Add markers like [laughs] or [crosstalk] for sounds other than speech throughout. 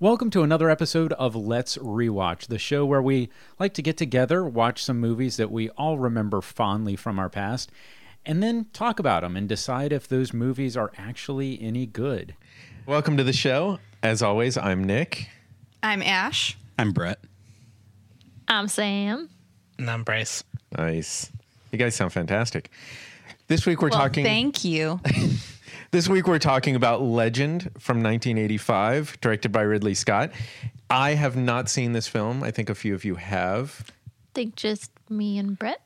Welcome to another episode of Let's Rewatch, the show where we like to get together, watch some movies that we all remember fondly from our past, and then talk about them and decide if those movies are actually any good. Welcome to the show. As always, I'm Nick. I'm Ash. I'm Brett. I'm Sam. And I'm Bryce. Nice. You guys sound fantastic. This week we're Well, talking thank you. [laughs] This week we're talking about Legend from 1985, directed by Ridley Scott. I have not seen this film. I think a few of you have. think just me and Brett.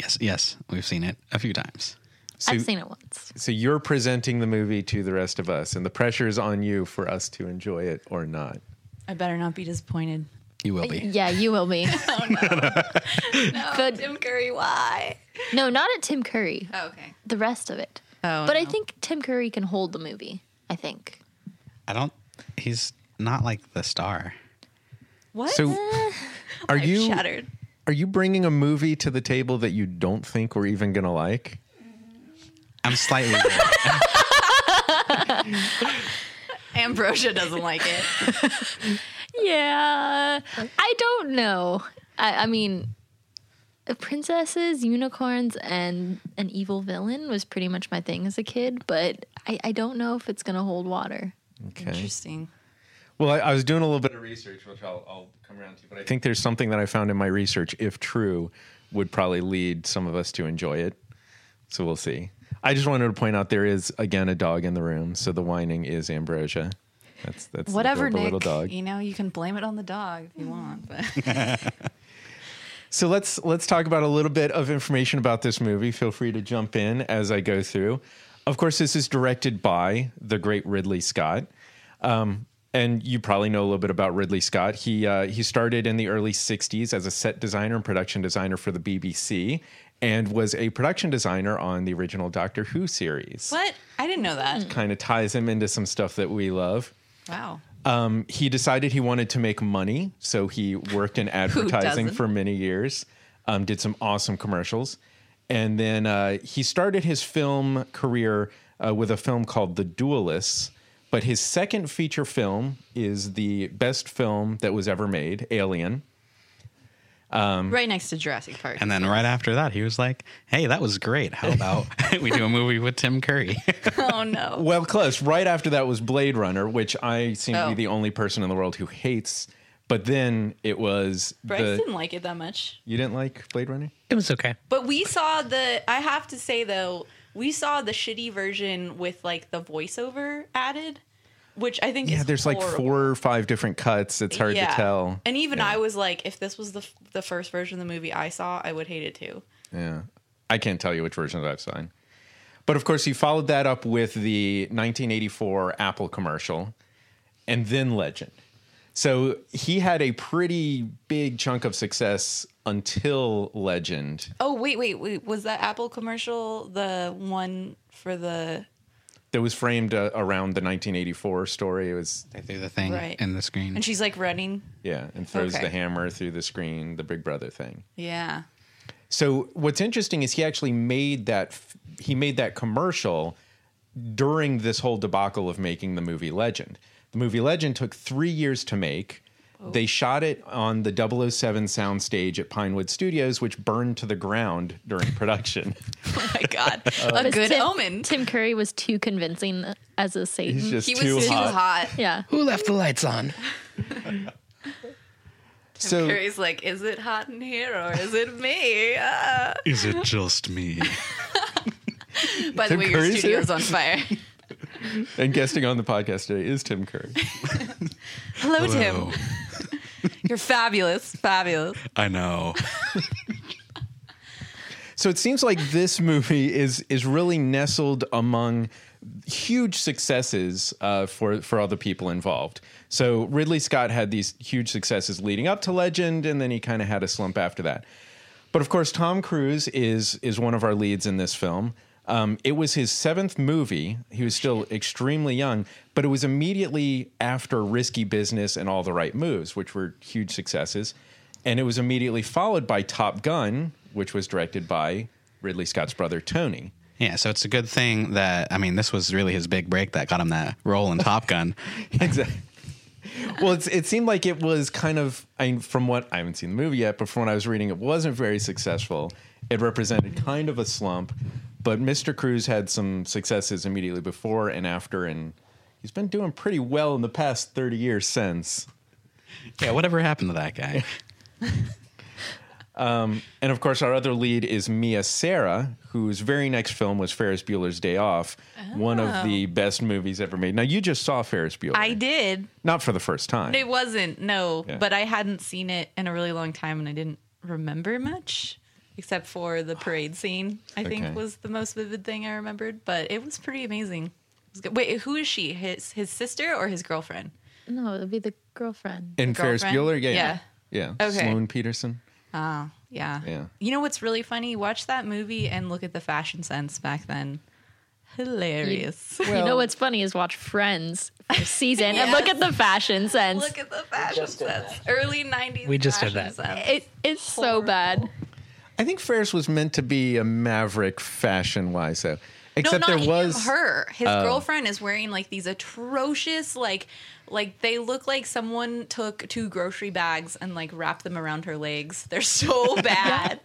Yes, yes, we've seen it a few times. So, I've seen it once. so you're presenting the movie to the rest of us, and the pressure is on you for us to enjoy it or not. I better not be disappointed. You will be. Yeah, you will be. Oh [laughs] no. no, [laughs] but Tim Curry, why? no, not at Tim Curry. Oh, okay. The rest of it. Oh, but I think Tim Curry can hold the movie. I think. I don't. He's not like the star. What? So, [laughs] are I'm you shattered? are you bringing a movie to the table that you don't think we're even gonna like? I'm slightly. [laughs] Ambrosia doesn't like it. [laughs] Yeah, I don't know. I, I mean, princesses, unicorns, and an evil villain was pretty much my thing as a kid. But I, I don't know if it's gonna hold water. Okay. Interesting. Well, I, I was doing a little bit of research, which I'll, I'll come around to, but I think there's something that I found in my research, if true, would probably lead some of us to enjoy it. So we'll see. I just wanted to point out there is again a dog in the room, so the whining is Ambrosia. That's that's the- Whatever, the, Nick. little dog. You know, you can blame it on the dog if you want, but [laughs] So let's let's talk about a little bit of information about this movie. Feel free to jump in as I go through. Of course, this is directed by the great Ridley Scott. Um, and you probably know a little bit about Ridley Scott. He uh, he started in the early '60s as a set designer and production designer for the BBC, and was a production designer on the original Doctor Who series. what? I didn't know that. Kind of ties him into some stuff that we love. Wow. Um, he decided he wanted to make money, so he worked in [laughs] advertising for many years. Um, did some awesome commercials, and then uh, he started his film career uh, with a film called The Duelists. But his second feature film is the best film that was ever made, Alien. Um, right next to Jurassic Park. and then right after that, he was like, "Hey, that was great. How about [laughs] [laughs] we do a movie with Tim Curry?" [laughs] oh no. Well, close. Right after that was Blade Runner, which I seem to be Oh. the only person in the world who hates. But then it was Bryce the. didn't like it that much. You didn't like Blade Runner? It was okay. But we saw the. I have to say though, we saw the shitty version with like the voiceover added, which I think Yeah, there's like four or five different cuts. It's hard to tell. And even Yeah. I was like, if this was the f- the first version of the movie I saw, I would hate it too. Yeah. I can't tell you which version I've seen. But of course, he followed that up with the 1984 Apple commercial and then Legend. So he had a pretty big chunk of success until Legend. Oh wait, wait, wait. Was that Apple commercial the one for the? That was framed uh, around the 1984 story. It was, they threw the thing Right. in the screen. And she's like running. yeah, and throws Okay. the hammer through the screen, the Big Brother thing. Yeah. So what's interesting is he actually made that he made that commercial during this whole debacle of making the movie Legend. The movie Legend took 3 years to make. They shot it on the 007 soundstage at Pinewood Studios, which burned to the ground during [laughs] production. [laughs] Oh my god, [laughs] a good Tim, omen. Tim Curry was too convincing as a Satan. He's just he was too too hot. hot. yeah. Who left the lights on? So Curry's like, is it hot in here or is it me? Ah. Is it just me? By the Tim way, your studio's here? on fire. [laughs] and guesting on the podcast today is Tim Curry. [laughs] Hello, Tim. [laughs] You're fabulous, fabulous. I know. So it seems like this movie is is really nestled among huge successes uh, for for all the people involved. So Ridley Scott had these huge successes leading up to Legend, and then he kind of had a slump after that. But of course, Tom Cruise is is one of our leads in this film. Um, it was his seventh movie. He was still extremely young, but it was immediately after Risky Business and All the Right Moves, which were huge successes. And it was immediately followed by Top Gun, which was directed by Ridley Scott's brother Tony. Yeah, so it's a good thing that I mean, this was really his big break that got him that role in Top Gun. [laughs] Exactly. well, it's, it seemed like it was kind of, I mean, from what I haven't seen the movie yet, but from what I was reading, it wasn't very successful. It represented kind of a slump, but Mr. Cruise had some successes immediately before and after, and he's been doing pretty well in the past 30 years since. Yeah, whatever happened to that guy? [laughs] [laughs] Um, and of course, our other lead is Mia Sara, whose very next film was Ferris Bueller's Day Off, one of the oh. best movies ever made. Now, you just saw Ferris Bueller. I did. Not for the first time. It wasn't, no, Yeah. but I hadn't seen it in a really long time and I didn't remember much except for the parade scene. I Okay. think was the most vivid thing I remembered, but it was pretty amazing. Was. Wait, who is she? His his sister or his girlfriend? No, it'd be the girlfriend. In Ferris girlfriend? Bueller? Yeah. Yeah. Yeah. Okay. Sloane Peterson. Oh, yeah. Yeah. You know what's really funny? Watch that movie and look at the fashion sense back then. Hilarious. you know what's funny is watch Friends for season and look at the [laughs] fashion sense. Look at the fashion sense. Early 90s. We just did that. sense. it, it's so bad. I think Ferris was meant to be a maverick fashion wise, though. Except no, there not was. him, her. His Oh. girlfriend is wearing like these atrocious, like, like they look like someone took two grocery bags and like wrapped them around her legs. They're so [laughs] bad,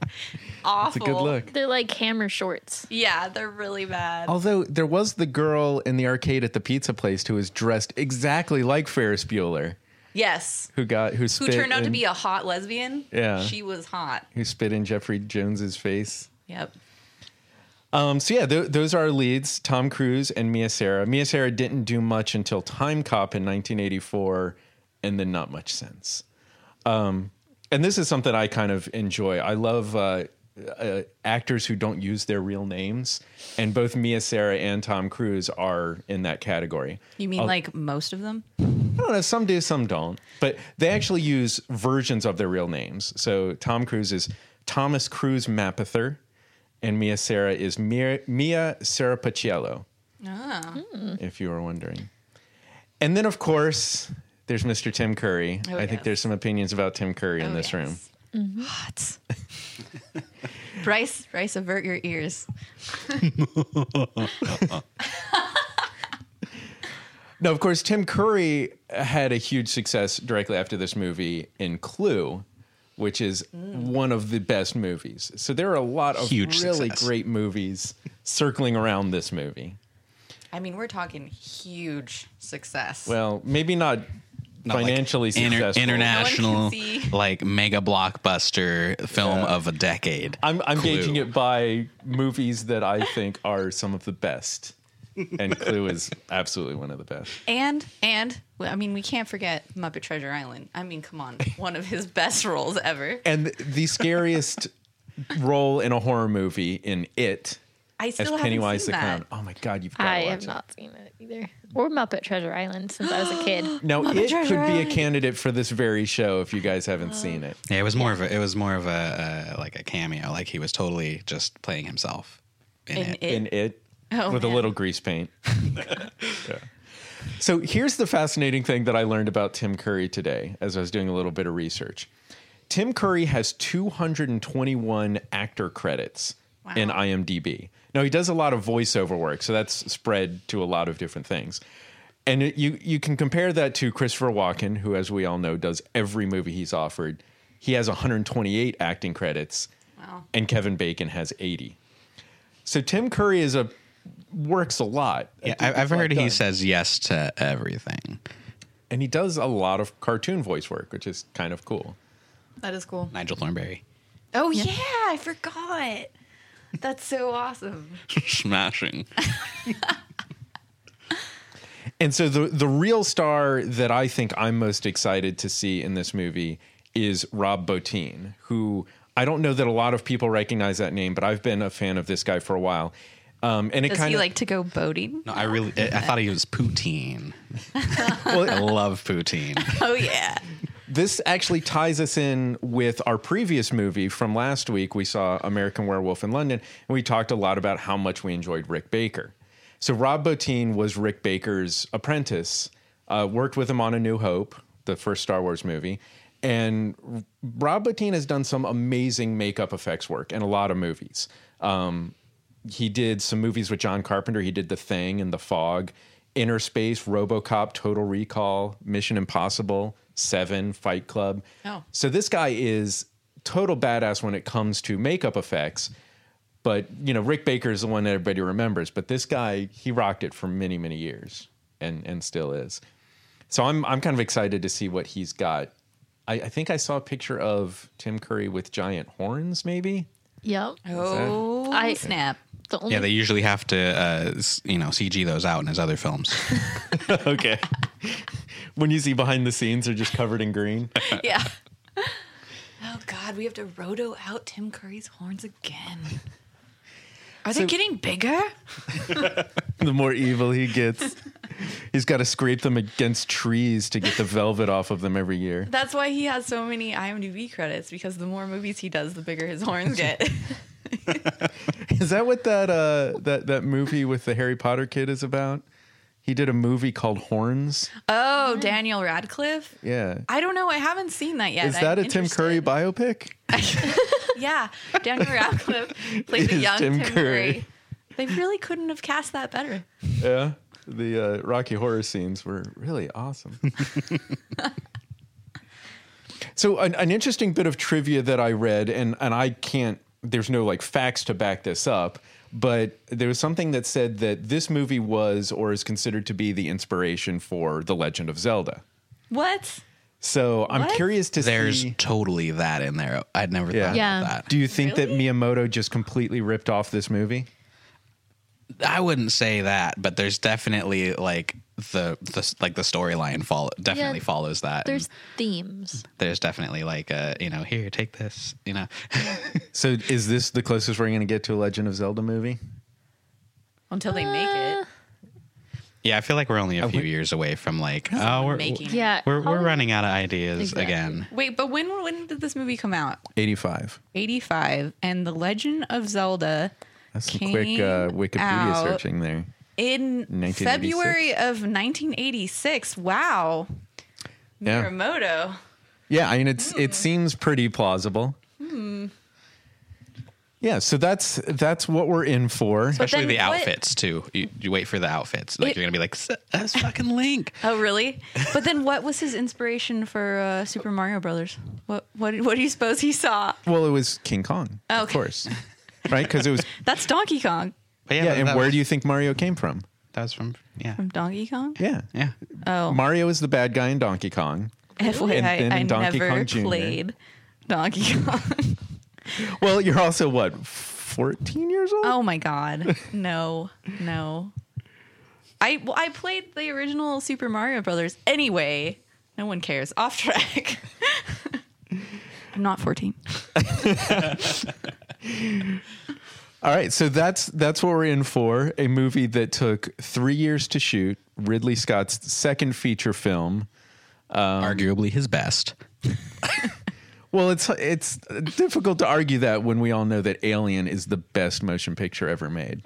awful. It's a good look. They're like hammer shorts. Yeah, they're really bad. Although there was the girl in the arcade at the pizza place who was dressed exactly like Ferris Bueller, yes, who got who who spit turned out to in- be a hot lesbian. Yeah. she was hot. who spit in Jeffrey Jones's face. Yep. Um, so yeah, th- those are our leads: Tom Cruise and Mia Sara. Mia Sara didn't do much until Timecop in 1984, and then not much since. Um, and this is something I kind of enjoy. I love uh, uh, actors who don't use their real names, and both Mia Sara and Tom Cruise are in that category. You mean like most of them? I don't know. Some do, some don't. But they actually use versions of their real names. So Tom Cruise is Thomas Cruise Mapother, and Mia Sara is Mia, Mia Sarah Paciello, Ah. if you were wondering. And then, of course, there's Mr. Tim Curry. Oh, I think yes. there's some opinions about Tim Curry in Oh, this room. yes. [laughs] Hot. Bryce, Bryce, avert your ears. [laughs] No, of course, Tim Curry had a huge success directly after this movie in Clue, which is one of the best movies. So there are a lot of Huge really success. great movies circling around this movie. I mean, we're talking huge success. Well, maybe not, Not like financially inter- successful. international, No one can see. like mega blockbuster film of a decade. I'm, I'm gauging it by movies that I think are some of the best. And Clue is absolutely one of the best. And and well, I mean, we can't forget Muppet Treasure Island. I mean, come on, [laughs] one of his best roles ever. And the scariest role in a horror movie in It I as still Pennywise the haven't seen Clown. Oh my God, you've got to I watch have it. not seen it either. Or Muppet Treasure Island since I was a kid. [gasps] Now Muppet it could Treasure be a candidate for this very show if you guys haven't seen it. Yeah, it was more of a it was more of a uh, like a cameo. Like he was totally just playing himself in. In it. it, In it, Oh, with a little grease paint. [laughs] Yeah. So here's the fascinating thing that I learned about Tim Curry today as I was doing a little bit of research. Tim Curry has 221 actor credits in IMDb. Now he does a lot of voiceover work, so that's spread to a lot of different things. And it, you you can compare that to Christopher Walken, who, as we all know, does every movie he's offered. He has 128 acting credits, Wow. and Kevin Bacon has 80. So Tim Curry is a works a lot. Yeah, Gets I, a I've heard he done. says yes to everything. and he does a lot of cartoon voice work, which is kind of cool. that is cool. Nigel Thornberry, Oh yeah, I forgot. That's so awesome. [laughs] smashing. [laughs] And so the the real star that I think I'm most excited to see in this movie is Rob Bottin, who I don't know that a lot of people recognize that name, but I've been a fan of this guy for a while. Um, and it Does kind he of like to go boating? No, I really I, I thought he was poutine. well, [laughs] I love poutine. [laughs] Oh yeah. this actually ties us in with our previous movie from last week. We saw American Werewolf in London, and we talked a lot about how much we enjoyed Rick Baker. So Rob Bottin was Rick Baker's apprentice, uh, worked with him on A New Hope, the first Star Wars movie, and Rob Bottin has done some amazing makeup effects work in a lot of movies. Um, he did some movies with John Carpenter. He did The Thing and The Fog. Innerspace, RoboCop, Total Recall, Mission Impossible, Seven, Fight Club. Oh. So this guy is total badass when it comes to makeup effects. But you know, Rick Baker is the one that everybody remembers. But this guy, he rocked it for many, many years, and and still is. So I'm I'm kind of excited to see what he's got. I, I think I saw a picture of Tim Curry with giant horns, maybe. Yep. Oh, I- snap. The only Yeah, they usually have to, uh, you know, CG those out in his other films. [laughs] [laughs] okay. when you see behind the scenes, they're just covered in green. [laughs] Yeah. Oh God, we have to roto out Tim Curry's horns again. Are they getting bigger? the more evil he gets, he's got to scrape them against trees to get the velvet off of them every year. That's why he has so many IMDb credits because the more movies he does, the bigger his horns get. [laughs] Is that what that uh that that movie with the Harry Potter kid is about? He did a movie called Horns. oh, Daniel Radcliffe. Yeah. I don't know. I haven't seen that yet. Is that I'm a Tim Curry interested. biopic? [laughs] Yeah, Daniel Radcliffe played the Is young Tim Tim, Curry. Curry. They really couldn't have cast that better. Yeah. The uh, Rocky Horror scenes were really awesome. [laughs] so, an, an interesting bit of trivia that I read, and, and I can't, there's no like facts to back this up, but there was something that said that this movie was or is considered to be the inspiration for The Legend of Zelda. What? So, I'm What? curious to There's see. There's totally that in there. I'd never Yeah. thought Yeah. about that. Do you think that Miyamoto just completely ripped off this movie? I wouldn't say that, but there's definitely like the the like the storyline follow definitely Yeah, follows that. there's and themes. there's definitely like a you know here take this you know [laughs] So, is this the closest we're going to get to a Legend of Zelda movie? Until they make it. Uh. yeah I feel like we're only a oh, few years away from like oh we're making it. Yeah. we're, we're running out of ideas Exactly. again. Wait, but when when did this movie come out? 85. 85 and The Legend of Zelda That's some quick uh, Wikipedia out. searching there. in 1986. February of 1986. Wow. Yeah. Miyamoto. Yeah, I mean it's Hmm. it seems pretty plausible. Yeah, so that's that's what we're in for. Especially then the what- outfits too. You, you wait for the outfits. Like It- you're gonna be like "S- that's fucking Link. [laughs] Oh, really? but then what was his inspiration for uh, Super Mario Brothers? What what what do you suppose he saw? Well, it was King Kong, of Okay. course, [laughs] right? Because it was [laughs] That's Donkey Kong But yeah. And where was, do you think Mario came from? That was from yeah from Donkey Kong. Yeah, yeah. Oh, Mario is the bad guy in Donkey Kong. FYI, And then I in Donkey never Kong Jr.. played Donkey Kong. [laughs] Well, you're also what 14 years old. oh my god, no, no. I well, I played the original Super Mario Brothers anyway. No one cares. Off track. [laughs] I'm not 14. [laughs] All right, so that's that's what we're in for. A movie that took three years to shoot. Ridley Scott's second feature film. Um, Arguably his best. [laughs] Well, it's it's difficult to argue that when we all know that Alien is the best motion picture ever made.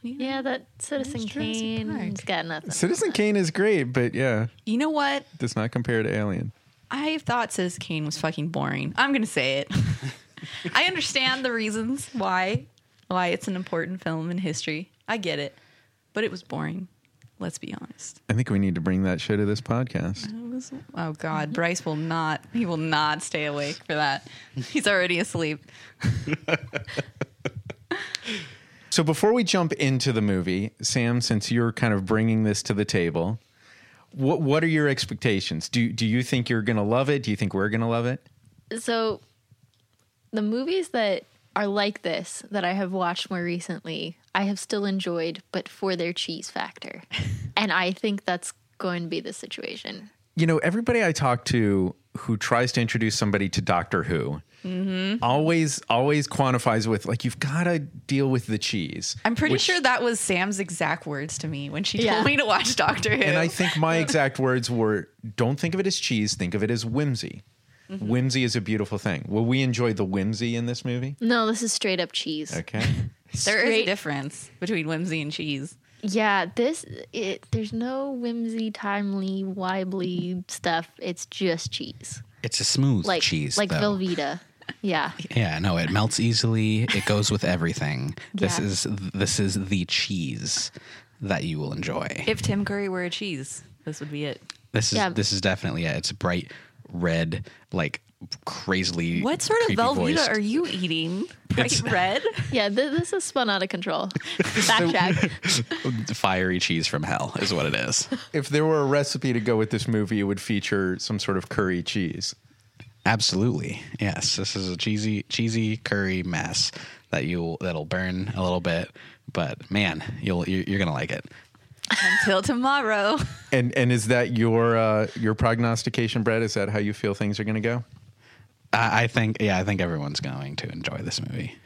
Yeah, that Citizen It's Jurassic Kane's Park. got nothing. Citizen Kane is great, but yeah, You know what? does not compare to Alien. I thought Citizen Kane was fucking boring. I'm gonna say it. [laughs] I understand the reasons why why it's an important film in history. I get it, but it was boring. Let's be honest. I think we need to bring that show to this podcast. Was, oh God, Bryce will not. He will not stay awake for that. He's already asleep. [laughs] So before we jump into the movie, Sam, since you're kind of bringing this to the table, what what are your expectations? Do do you think you're going to love it? Do you think we're going to love it? So, the movies that are like this that I have watched more recently, I have still enjoyed, but for their cheese factor. [laughs] and I think that's going to be the situation. You know, everybody I talk to who tries to introduce somebody to Doctor Who mm-hmm. always always quantifies with like you've got to deal with the cheese. I'm pretty Which- sure that was Sam's exact words to me when she Yeah. told me to watch Doctor Who. And I think my [laughs] exact words were don't think of it as cheese, think of it as whimsy. Mm-hmm. Whimsy is a beautiful thing. Will we enjoy the whimsy in this movie? No, this is straight up cheese. Okay. [laughs] there is a difference between whimsy and cheese. Yeah, this it there's no whimsy, timely, wibbly stuff. It's just cheese. It's a smooth Like cheese. like though. Velveeta. Yeah. [laughs] Yeah, no, it melts easily. It goes with everything. [laughs] This is this is the cheese. that you will enjoy. If Tim Curry were a cheese, this would be it. This is Yeah. this is definitely it. It's bright red, like crazily. What sort of creepy Velveeta are you eating? [laughs] Bright It's- red? [laughs] Yeah, th- this is spun out of control. [laughs] Backtrack. Fiery cheese from hell is what it is. If there were a recipe to go with this movie, it would feature some sort of curry cheese. Absolutely, yes. This is a cheesy, cheesy curry mess that you that'll burn a little bit, but man, you'll you're, you're gonna like it. Until tomorrow. [laughs] And and is that your uh, your prognostication, Brett? Is that how you feel things are going to go? I, I think, yeah, I think everyone's going to enjoy this movie.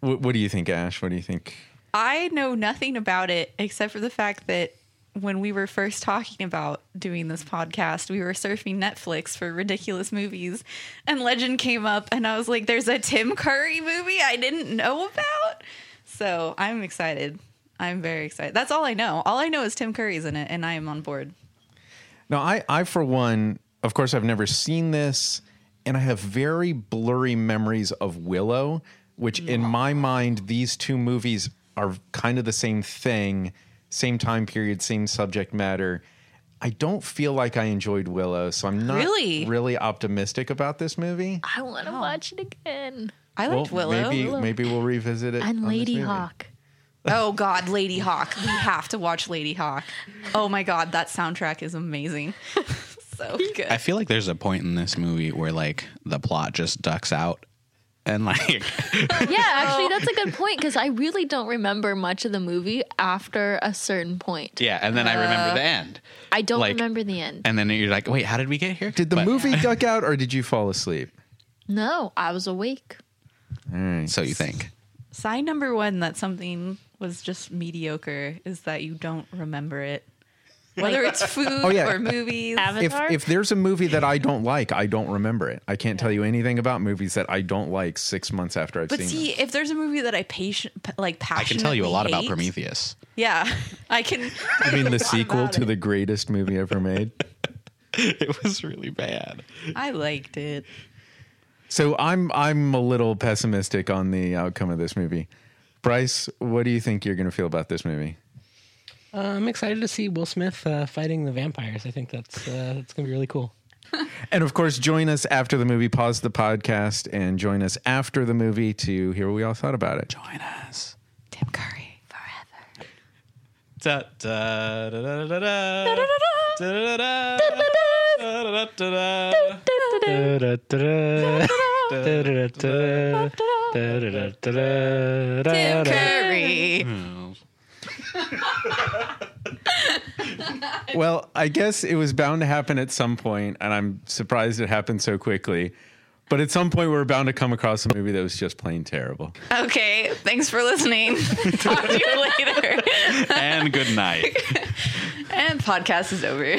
What, what do you think, Ash? What do you think? I know nothing about it except for the fact that when we were first talking about doing this podcast, we were surfing Netflix for ridiculous movies, and Legend came up, and I was like, "There's a Tim Curry movie I didn't know about." So I'm excited. I'm very excited. That's all I know. All I know is Tim Curry's in it, and I am on board. No, I, I for one, of course, I've never seen this, and I have very blurry memories of Willow, which in my mind, these two movies are kind of the same thing, same time period, same subject matter. I don't feel like I enjoyed Willow, so I'm not Really? really optimistic about this movie. I want to watch it again. I liked Well, Willow. Maybe maybe we'll revisit it. And on this Lady movie. Hawk. Oh God, Ladyhawke. We have to watch Ladyhawke. Oh my God, that soundtrack is amazing. [laughs] so good. I feel like there's a point in this movie where like the plot just ducks out, and like [laughs] Yeah, actually, that's a good [laughs] point because I really don't remember much of the movie after a certain point. yeah, and then I remember the end, uh, I don't Like- remember the end. and then you're like, wait, how did we get here? Did the But- movie duck out, or did you fall asleep? No, I was awake. All right. So you think? Sign number one that something was just mediocre is that you don't remember it. Whether it's food Oh, yeah. or movies. if Avatar. if there's a movie that I don't like, I don't remember it. I can't tell you anything about movies that I don't like six months after I've seen. but seen see, them. if there's a movie that I patient like I passionately can tell you a lot about hate- Prometheus. Yeah, I can. I mean, the sequel to it. the greatest movie ever made. [laughs] it was really bad. I liked it. So I'm I'm a little pessimistic on the outcome of this movie. Bryce, what do you think you're going to feel about this movie? Uh, I'm excited to see Will Smith uh, fighting the vampires. I think that's uh, that's gonna be really cool. [laughs] And of course, join us after the movie. Pause the podcast and join us after the movie to hear what we all thought about it. Join us. Tim Curry forever. Da, da, da, da, da, da. Da, da, da. Da, da, da, da. Tim Curry. Well, I guess it was bound to happen at some point, and I'm surprised it happened so quickly. But at some point, we are bound to come across a movie that was just plain terrible. Okay, thanks for listening. [laughs] Talk to you later. And good night. [laughs] and podcast is over.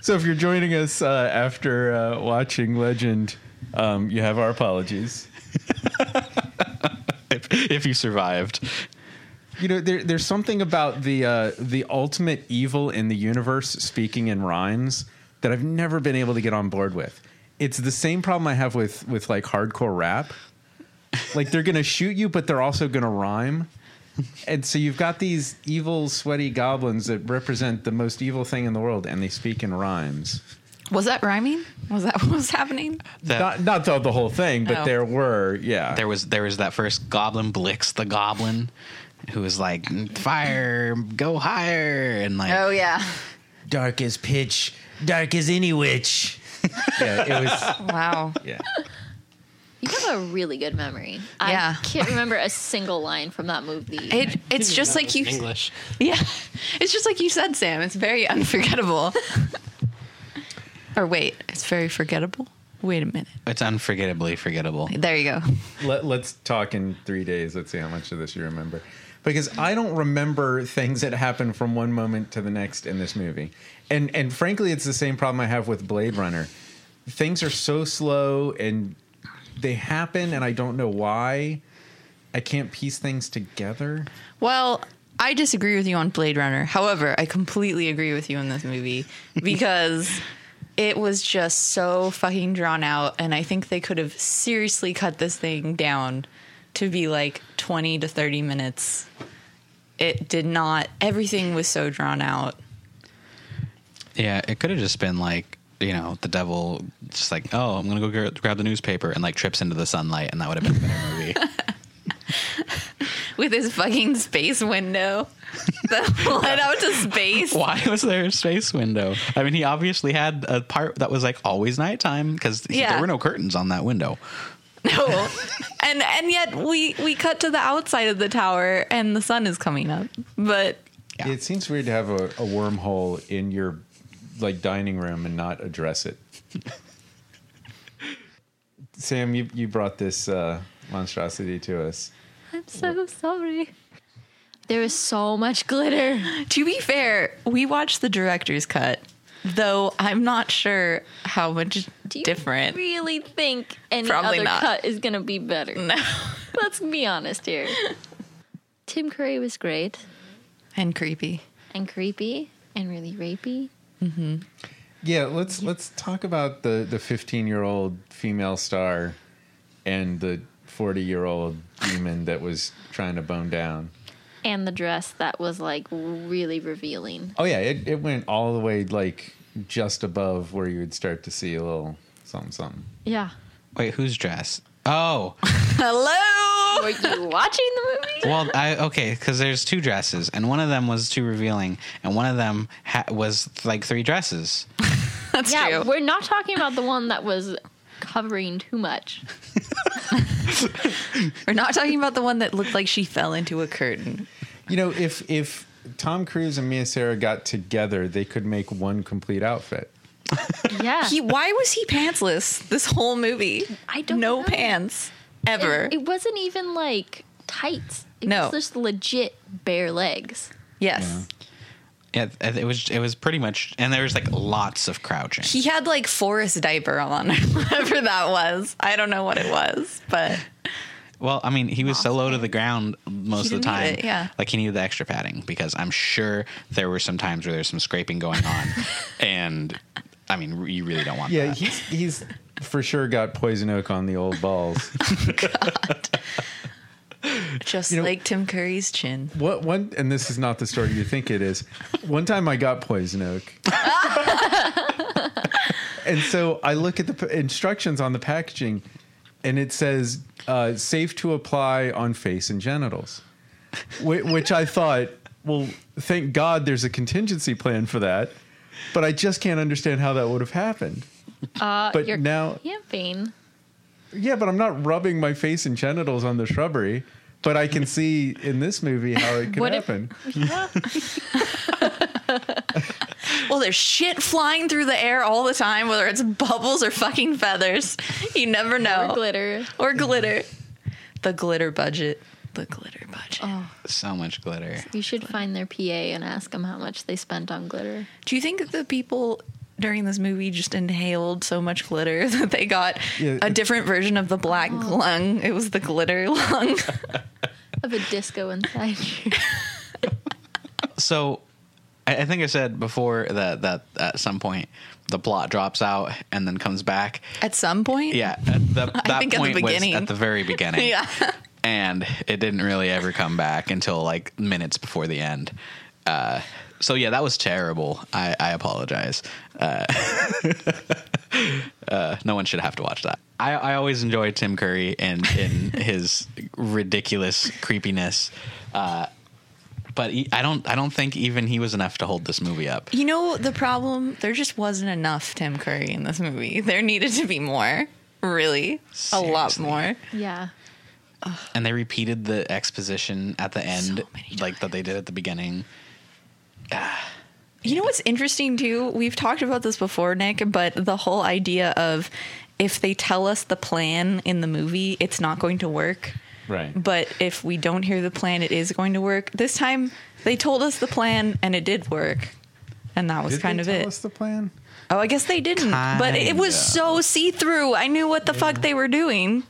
So if you're joining us uh, after uh, watching Legend, um, you have our apologies. [laughs] if, if you survived. You know, there, there's something about the uh, the ultimate evil in the universe speaking in rhymes that I've never been able to get on board with. It's the same problem I have with with like hardcore rap. Like they're gonna shoot you, but they're also gonna rhyme. And so you've got these evil, sweaty goblins that represent the most evil thing in the world, and they speak in rhymes. Was that rhyming? Was that [laughs] what was happening? The- Not not the, the whole thing, but Oh. there were, yeah. there was there was that first goblin Blix the goblin who was like fire go higher and like Oh yeah. dark as pitch, dark as any witch. [laughs] yeah, it was. Wow. Yeah. You have a really good memory. Yeah. I can't remember a single line from that movie. It, it's just like you. English. [laughs] Yeah, it's just like you said, Sam. It's very unforgettable. Or wait, it's very forgettable. Wait a minute. it's unforgettably forgettable. There you go. Let, let's talk in three days. Let's see how much of this you remember. Because I don't remember things that happen from one moment to the next in this movie. And and frankly, it's the same problem I have with Blade Runner. Things are so slow and they happen and I don't know why. I can't piece things together. Well, I disagree with you on Blade Runner. However, I completely agree with you in this movie because [laughs] it was just so fucking drawn out, and I think they could have seriously cut this thing down to be like 20 to 30 minutes it did not. Everything was so drawn out. Yeah, it could have just been like you know the devil just like oh I'm gonna go gra- grab the newspaper and like trips into the sunlight and that would have been a better movie. [laughs] with his fucking space window that led out to space. [laughs] Why was there a space window? I mean, he obviously had a part that was like always nighttime because Yeah. there were no curtains on that window. No, [laughs] and and yet we we cut to the outside of the tower and the sun is coming up. But Yeah. It seems weird to have a, a wormhole in your like dining room and not address it. [laughs] Sam, you, you brought this uh, monstrosity to us. I'm so sorry. There is so much glitter. to be fair, we watched the director's cut, though I'm not sure how much Do you different. really think any Probably other not. cut is gonna be better? No. [laughs] Let's be honest here. Tim Curry was great And creepy. and creepy and really rapey. Mm-hmm. Yeah, let's let's talk about the the 15 year old female star and the 40 year old demon that was trying to bone down. And the dress that was like really revealing. Oh yeah, it, it went all the way like just above where you would start to see a little something something. Yeah. Wait, whose dress? Oh, [laughs] Hello. Were you watching the movie? well, I okay because there's two dresses and one of them was too revealing and one of them ha- was like three dresses. [laughs] That's yeah, true. we're not talking about the one that was covering too much. [laughs] [laughs] We're not talking about the one that looked like she fell into a curtain. You know, if if Tom Cruise and Mia Sara got together, they could make one complete outfit. [laughs] Yeah. He why was he pantsless this whole movie? I don't no know. pants ever. It, it wasn't even like tights. It No. was just legit bare legs. yes. Yeah, it was it was pretty much, and there was like lots of crouching. He had like forest diaper on, [laughs] whatever that was. I don't know what it was, but Well, I mean, he was so low to the ground most He of the didn't need time. it, yeah. Like he needed the extra padding because I'm sure there were some times where there's some scraping going on, [laughs] and I mean, you really don't want Yeah, that. he's he's for sure got poison oak on the old balls. [laughs] Oh, [laughs] just You know- like Tim Curry's chin. what one and this is not the story you think it is. One time I got poison oak. [laughs] and so I look at the p- instructions on the packaging and it says uh, safe to apply on face and genitals. Wh- which I thought, well, thank God there's a contingency plan for that. But I just can't understand how that would have happened. Uh, But you're now- camping. Yeah, but I'm not rubbing my face and genitals on the shrubbery. But I can see in this movie how it could What if- happen. [laughs] Well, there's shit flying through the air all the time, whether it's bubbles or fucking feathers. You never know. Or glitter. Or glitter. The glitter budget. The glitter budget. Oh, so much glitter. you should find their PA and ask them how much they spent on glitter. Do you think the people during this movie just inhaled so much glitter [laughs] that they got Yeah. a different version of the black lung? It was the glitter [laughs] lung. Of a disco inside you. So, I, I think I said before that that at some point the plot drops out and then comes back. At some point? Yeah, at the, [laughs] that think at the point was beginning. at the very beginning. Yeah. and it didn't really ever come back until like minutes before the end. Uh, so yeah, that was terrible. I, I apologize. Uh, [laughs] uh, no one should have to watch that. I, I always enjoy Tim Curry and in [laughs] his ridiculous creepiness, uh, but he, I don't I don't think even he was enough to hold this movie up. You know the problem? There just wasn't enough Tim Curry in this movie. [laughs] There needed to be more. Really. A lot more. Yeah. And they repeated the exposition at the end, many like that they did at the beginning. You know what's interesting too? We've talked about this before, Nick, but the whole idea of if they tell us the plan in the movie, it's not going to work. Right. But if we don't hear the plan, it is going to work. This time they told us the plan and it did work. And that was Did kind they of tell it. us the plan? Oh, I guess they didn't. But it was so see through. I knew what the fuck they were doing.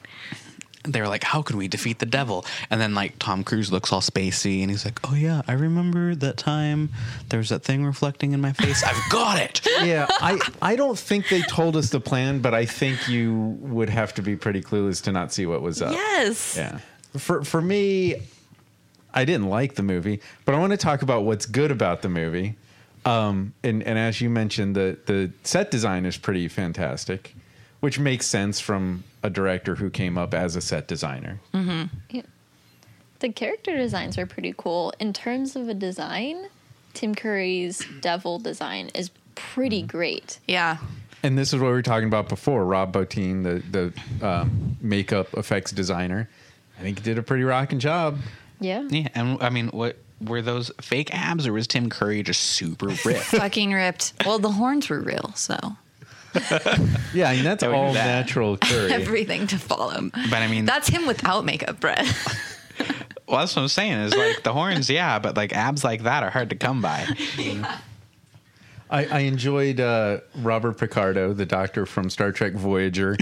They were like, "How can we defeat the devil?" And then like Tom Cruise looks all spacey, and he's like, "Oh yeah, I remember that time. There's that thing reflecting in my face. I've got it." [laughs] yeah, I, I don't think they told us the plan, but I think you would have to be pretty clueless to not see what was up. Yes. Yeah. For for me, I didn't like the movie, but I want to talk about what's good about the movie. Um, and and as you mentioned, the the set design is pretty fantastic, which makes sense from a director who came up as a set designer. The character designs are pretty cool. In terms of a design, Tim Curry's devil design is pretty great. Yeah. And this is what we were talking about before. Rob Bottin, the the um, makeup effects designer, I think he did a pretty rocking job. Yeah. Yeah, and I mean, what were those fake abs, or was Tim Curry just super ripped? [laughs] Fucking ripped. Well, the horns were real, so [laughs] Yeah, I mean that's That all bad. natural [laughs] Curry. everything to follow. but I mean, That's him without makeup, Brett. [laughs] well, that's what I'm saying. Is like the horns, yeah, but like abs like that are hard to come by. I, I enjoyed uh, Robert Picardo, the doctor from Star Trek Voyager,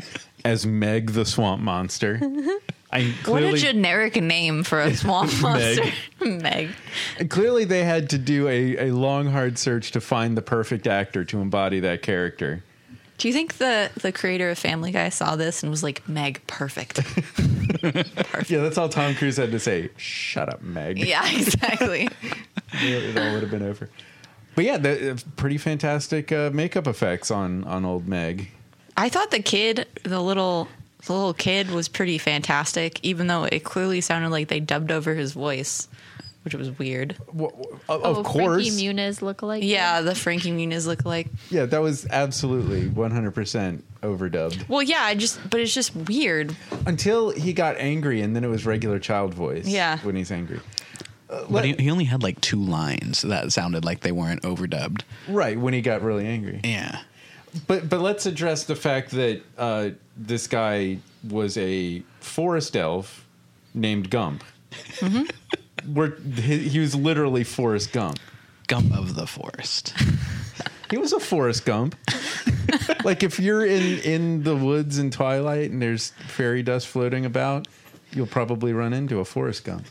as Meg the swamp monster. I what a generic name for a swamp monster. Meg. clearly they had to do a, a long, hard search to find the perfect actor to embody that character. Do you think the the creator of Family Guy saw this and was like, Meg, perfect? [laughs] Yeah, that's all Tom Cruise had to say. Shut up, Meg. yeah, [laughs] exactly. [laughs] it all would have been over. But yeah, the, uh, pretty fantastic uh, makeup effects on on old Meg. I thought the kid, the little the little kid was pretty fantastic, even though it clearly sounded like they dubbed over his voice, which was weird. Of, Oh, of course, Frankie Muniz lookalike. Yeah, the Frankie Muniz look like. yeah, that was absolutely one hundred percent overdubbed Well, yeah, I just, but it's just weird. until he got angry, and then it was regular child voice. Yeah. when he's angry. But he, he only had like two lines that sounded like they weren't overdubbed. Right when he got really angry. Yeah. But but let's address the fact that uh, this guy was a forest elf named Gump. [laughs] Where he, he was literally Forrest Gump. Gump of the forest. [laughs] He was a Forrest Gump. [laughs] like if you're in in the woods in Twilight and there's fairy dust floating about, you'll probably run into a Forrest Gump.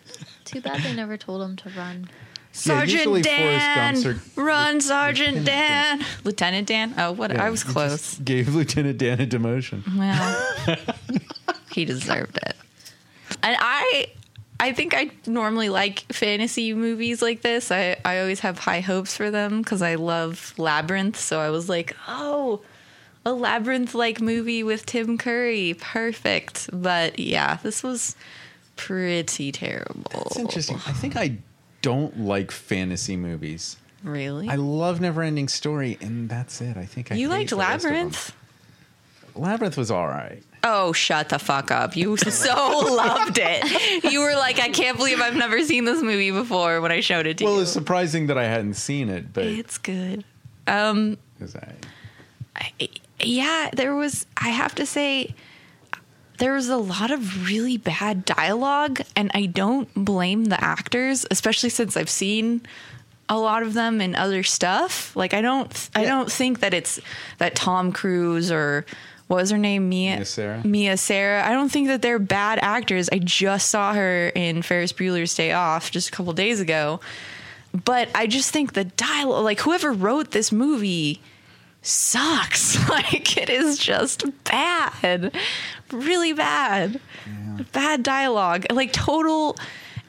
Too bad they never told him to run. Sergeant Forrest Dan, are- run, Sergeant Dan, Lieutenant Dan. Oh, what? I was close. just Gave Lieutenant Dan a demotion. Well, [laughs] he deserved it. And I I think I normally like fantasy movies like this. I, I always have high hopes for them because I love Labyrinth. So I was like, oh, a Labyrinth like movie with Tim Curry. Perfect. But yeah, this was pretty terrible. It's interesting. I think I don't like fantasy movies. Really? I love Neverending Story, and that's it. I think I you liked the rest of them. Labyrinth? Labyrinth was all right. Oh, shut the fuck up. You [laughs] so loved it. You were like, I can't believe I've never seen this movie before when I showed it to Well, you. Well, it's surprising that I hadn't seen it, but It's good. Um, I, I- yeah, there was. I have to say, there was a lot of really bad dialogue, and I don't blame the actors, especially since I've seen a lot of them in other stuff. Like, I don't. I Yeah. don't think that it's that Tom Cruise or. What was her name? Mia Mia Sara? Mia Sara. I don't think that they're bad actors. I just saw her in Ferris Bueller's Day Off just a couple days ago. But I just think the dialogue, like whoever wrote this movie, sucks. [laughs] Like it is just bad, really bad, bad dialogue. Like total,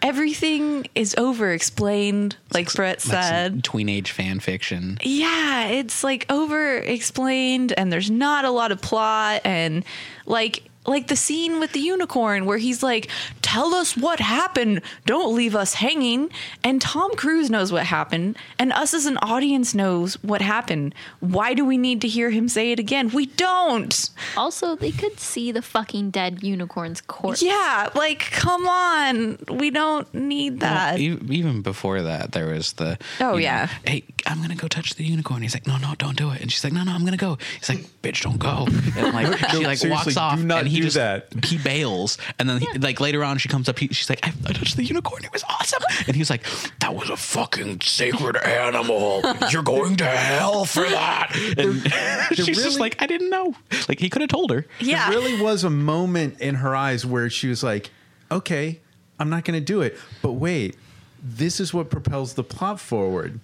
everything is over explained. Like Brett Like some said, teenage fan fiction. yeah, it's like over explained and there's not a lot of plot and like like the scene with the unicorn where he's like tell us what happened don't leave us hanging and Tom Cruise knows what happened and us as an audience knows what happened why do we need to hear him say it again we don't Also, they could see the fucking dead unicorn's corpse. yeah like come on we don't need that Well, e- even before that, there was the. Oh, you know, yeah. hey, I'm gonna go touch the unicorn. He's like, no, no, don't do it. And she's like, no, no, I'm gonna go. He's like, bitch, don't go. [laughs] And like [laughs] she like seriously, walks do off, not and he do just that. he bails. And then he, like later on, she comes up. He, she's like, I, I touched the unicorn. It was awesome. [laughs] And he's like, that was a fucking sacred animal. You're going to hell for that. And [laughs] [laughs] she's really- just like, I didn't know. Like he could have told her. yeah there really was a moment in her eyes where she was like, "Okay, I'm not going to do it." But wait, this is what propels the plot forward.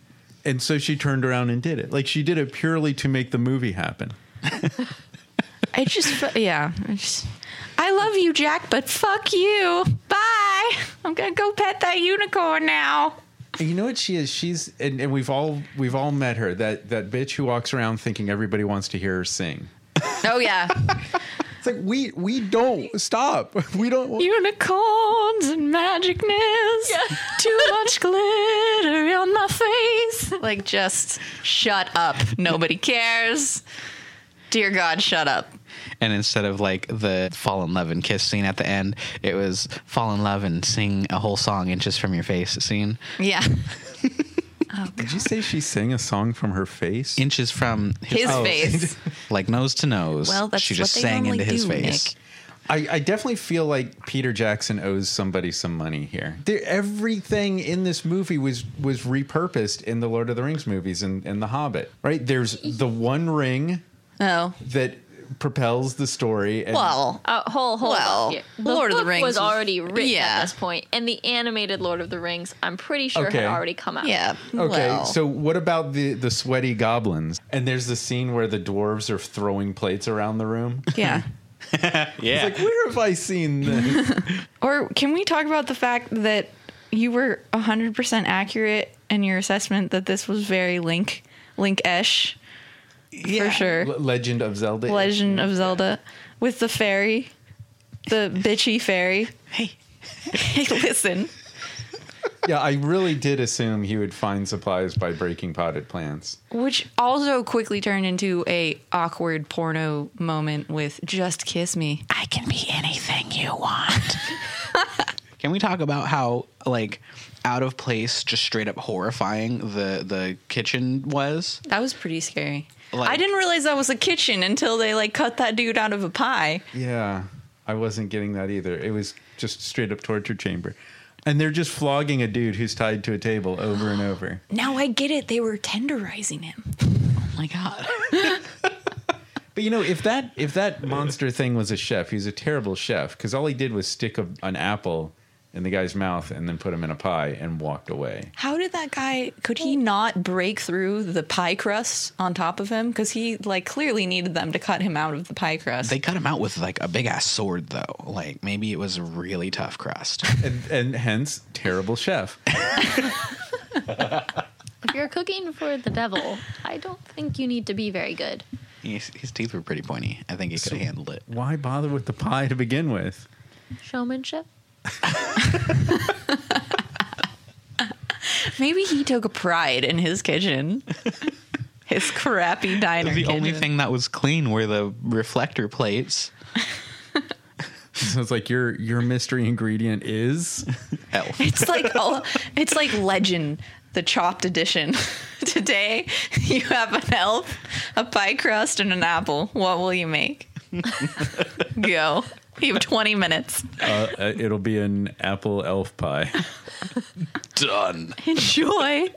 And so she turned around and did it. Like she did it purely to make the movie happen. I just, fe- yeah. I, just, I love you, Jack, but fuck you. Bye. bye. I'm gonna go pet that unicorn now. You know what she is? She's and, and we've all we've all met her. That that bitch who walks around thinking everybody wants to hear her sing. Oh yeah, [laughs] It's like we we don't stop. We don't. unicorns and magicness. [laughs] Too much glitter on my face. Like just shut up. Nobody cares. Dear God, shut up. And instead of like the fall in love and kiss scene at the end, it was fall in love and sing a whole song inches from your face scene. Yeah. [laughs] Oh, Did you say she sang a song from her face? Inches from his, His Oh. face. [laughs] like nose to nose. Well, that's she what just they sang normally into his do, face. Nick. I, I definitely feel like Peter Jackson owes somebody some money here. There, everything in this movie was was repurposed in the Lord of the Rings movies and, and The Hobbit. Right? There's the one ring Oh. that propels the story. And Well, Uh, hold, hold Well, up here. The Lord of the Rings was was- already written yeah. at this point, and the animated Lord of the Rings, I'm pretty sure Okay. had already come out. yeah. Okay, well. so what about the the sweaty goblins? And there's the scene where the dwarves are throwing plates around the room. yeah. Yeah. [laughs] It's like, where have I seen this? [laughs] Or can we talk about the fact that you were 100% accurate in your assessment that this was very Link Link Esh for sure. L- Legend of Zelda. Legend of Zelda with the fairy, the bitchy fairy. Hey. Hey, [laughs] listen. Yeah, I really did assume he would find supplies by breaking potted plants. Which also quickly turned into a awkward porno moment with "Just kiss me." I can be anything you want. [laughs] can we talk about how like out of place, just straight up horrifying the the kitchen was? That was pretty scary. Like- I didn't realize that was a kitchen until they like cut that dude out of a pie. Yeah, I wasn't getting that either. It was just straight up torture chamber. And they're just flogging a dude who's tied to a table over and [gasps] over. Now I get it. They were tenderizing him. Oh my god. [laughs] But you know, if that if that monster thing was a chef, he's a terrible chef because all he did was stick a, an apple in the guy's mouth and then put him in a pie and walked away. How did that guy? Could he not break through the pie crust on top of him? Because he like clearly needed them to cut him out of the pie crust. They cut him out with like a big ass sword though. Like maybe it was a really tough crust. [laughs] And, and hence, terrible chef. [laughs] If you're cooking for the devil, I don't think you need to be very good. his, his teeth were pretty pointy. I think he could have handled it. Why bother with the pie to begin with? Showmanship. [laughs] Maybe he took a pride in his kitchen. his crappy diner. The only thing that was clean were the reflector plates. [laughs] So it's like your your mystery ingredient is Elf. [laughs] It's like oh, it's like Legend, the chopped edition. Today you have an elf, a pie crust, and an apple. What will you make? Go. [laughs] You have 20 minutes. uh, uh, it'll be an apple elf pie. [laughs] Done. Enjoy.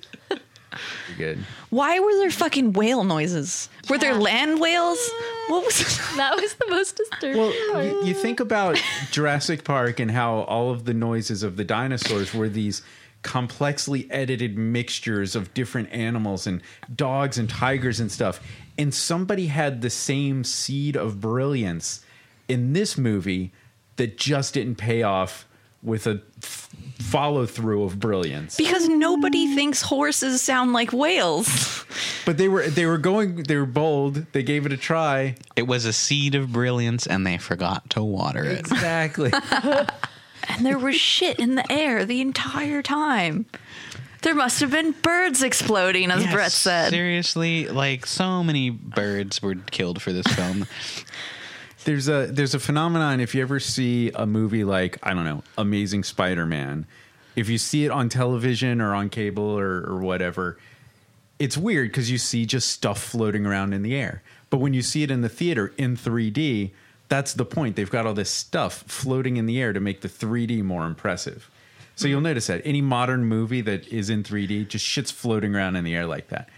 Good. Why were there fucking whale noises? Were there land whales? What was [laughs] That was the most disturbing Well, you, you think about Jurassic Park and how all of the noises of the dinosaurs were these complexly edited mixtures of different animals and dogs and tigers and stuff. And somebody had the same seed of brilliance in this movie that just didn't pay off with a f- follow through of brilliance. because nobody thinks horses sound like whales. [laughs] But they were they were going they were bold. They gave it a try. It was a seed of brilliance, and they forgot to water it. Exactly. [laughs] And there was shit in the air the entire time. There must have been birds exploding, as Yes, Brett said. Seriously, like so many birds were killed for this film. [laughs] there's a there's a phenomenon if you ever see a movie like I don't know Amazing Spider-Man, if you see it on television or on cable or, or whatever, it's weird because you see just stuff floating around in the air. But when you see it in the theater in 3D, that's the point. They've got all this stuff floating in the air to make the 3D more impressive. So you'll notice that any modern movie that is in 3D, just shit's floating around in the air like that.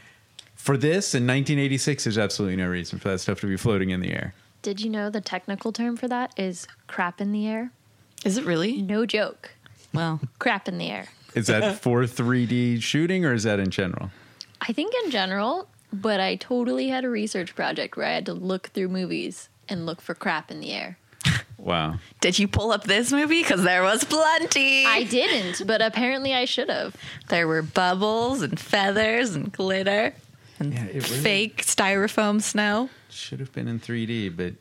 For this in 1986, there's absolutely no reason for that stuff to be floating in the air. Did you know the technical term for that is crap in the air? Is it really? No joke. Well, Crap in the air. Is that [laughs] for 3D shooting or is that in general? I think in general, but I totally had a research project where I had to look through movies and look for crap in the air. [laughs] Wow. Did you pull up this movie? Because there was plenty. I didn't, but apparently I should have. there were bubbles and feathers and glitter and Yeah, really- fake styrofoam snow. Should have been in 3D, but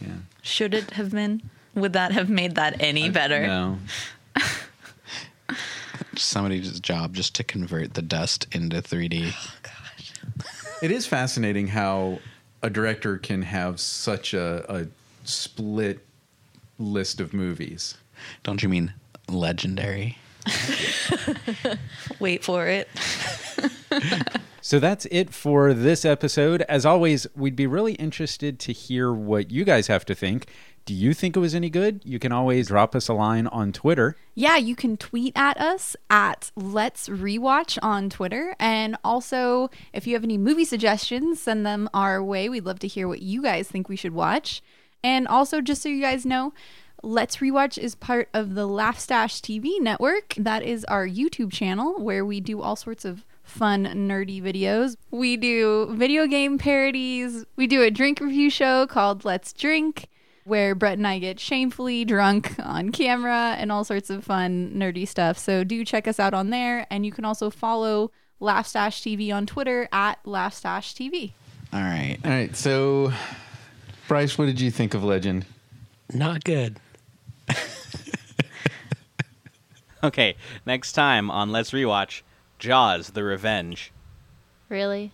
yeah. Should it have been? Would that have made that any better? No. [laughs] Somebody's job just to convert the dust into 3D. Oh, gosh. [laughs] it is fascinating how a director can have such a, a split list of movies. Don't you mean legendary? [laughs] Wait for it. So that's it for this episode. As always, we'd be really interested to hear what you guys have to think. Do you think it was any good? You can always drop us a line on Twitter. Yeah, you can tweet at us at Let's Rewatch on Twitter. And also, if you have any movie suggestions, send them our way. We'd love to hear what you guys think we should watch. And also, just so you guys know, Let's Rewatch is part of the Laugh Stash TV network. That is our YouTube channel where we do all sorts of fun, nerdy videos. We do video game parodies. We do a drink review show called Let's Drink where Brett and I get shamefully drunk on camera and all sorts of fun, nerdy stuff. So do check us out on there. And you can also follow Laughstash TV on Twitter at Laughstash TV. All right. All right, so Bryce, what did you think of Legend? Not good. [laughs] Okay, next time on Let's Rewatch Jaws the Revenge. Really?